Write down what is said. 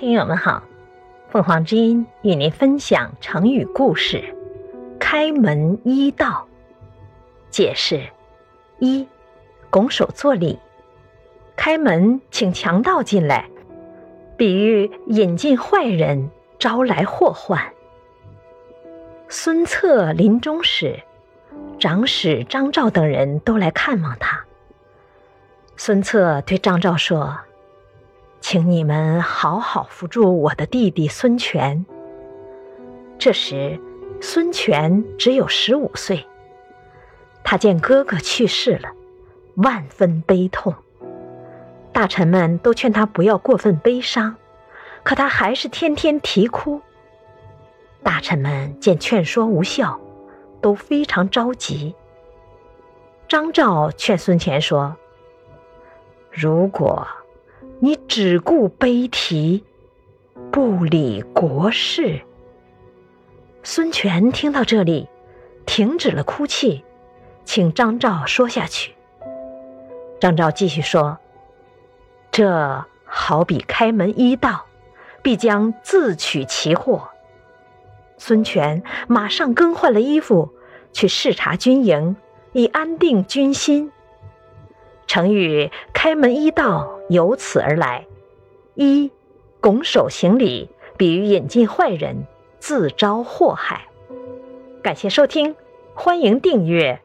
听友们好，凤凰之音与您分享成语故事“开门一道”。解释：一、拱手作礼，开门请强盗进来，比喻引进坏人，招来祸患。孙策临终时，长史张昭等人都来看望他。孙策对张昭说。请你们好好扶住我的弟弟孙权。这时，孙权只有十五岁。他见哥哥去世了，万分悲痛。大臣们都劝他不要过分悲伤，可他还是天天啼哭。大臣们见劝说无效，都非常着急。张昭劝孙权说：“如果……”你只顾悲啼，不理国事。孙权听到这里，停止了哭泣，请张昭说下去。张昭继续说：“这好比开门一道，必将自取其祸。”孙权马上更换了衣服，去视察军营，以安定军心。成语“开门一道”由此而来。一，拱手行礼，比喻引进坏人，自招祸害。感谢收听，欢迎订阅。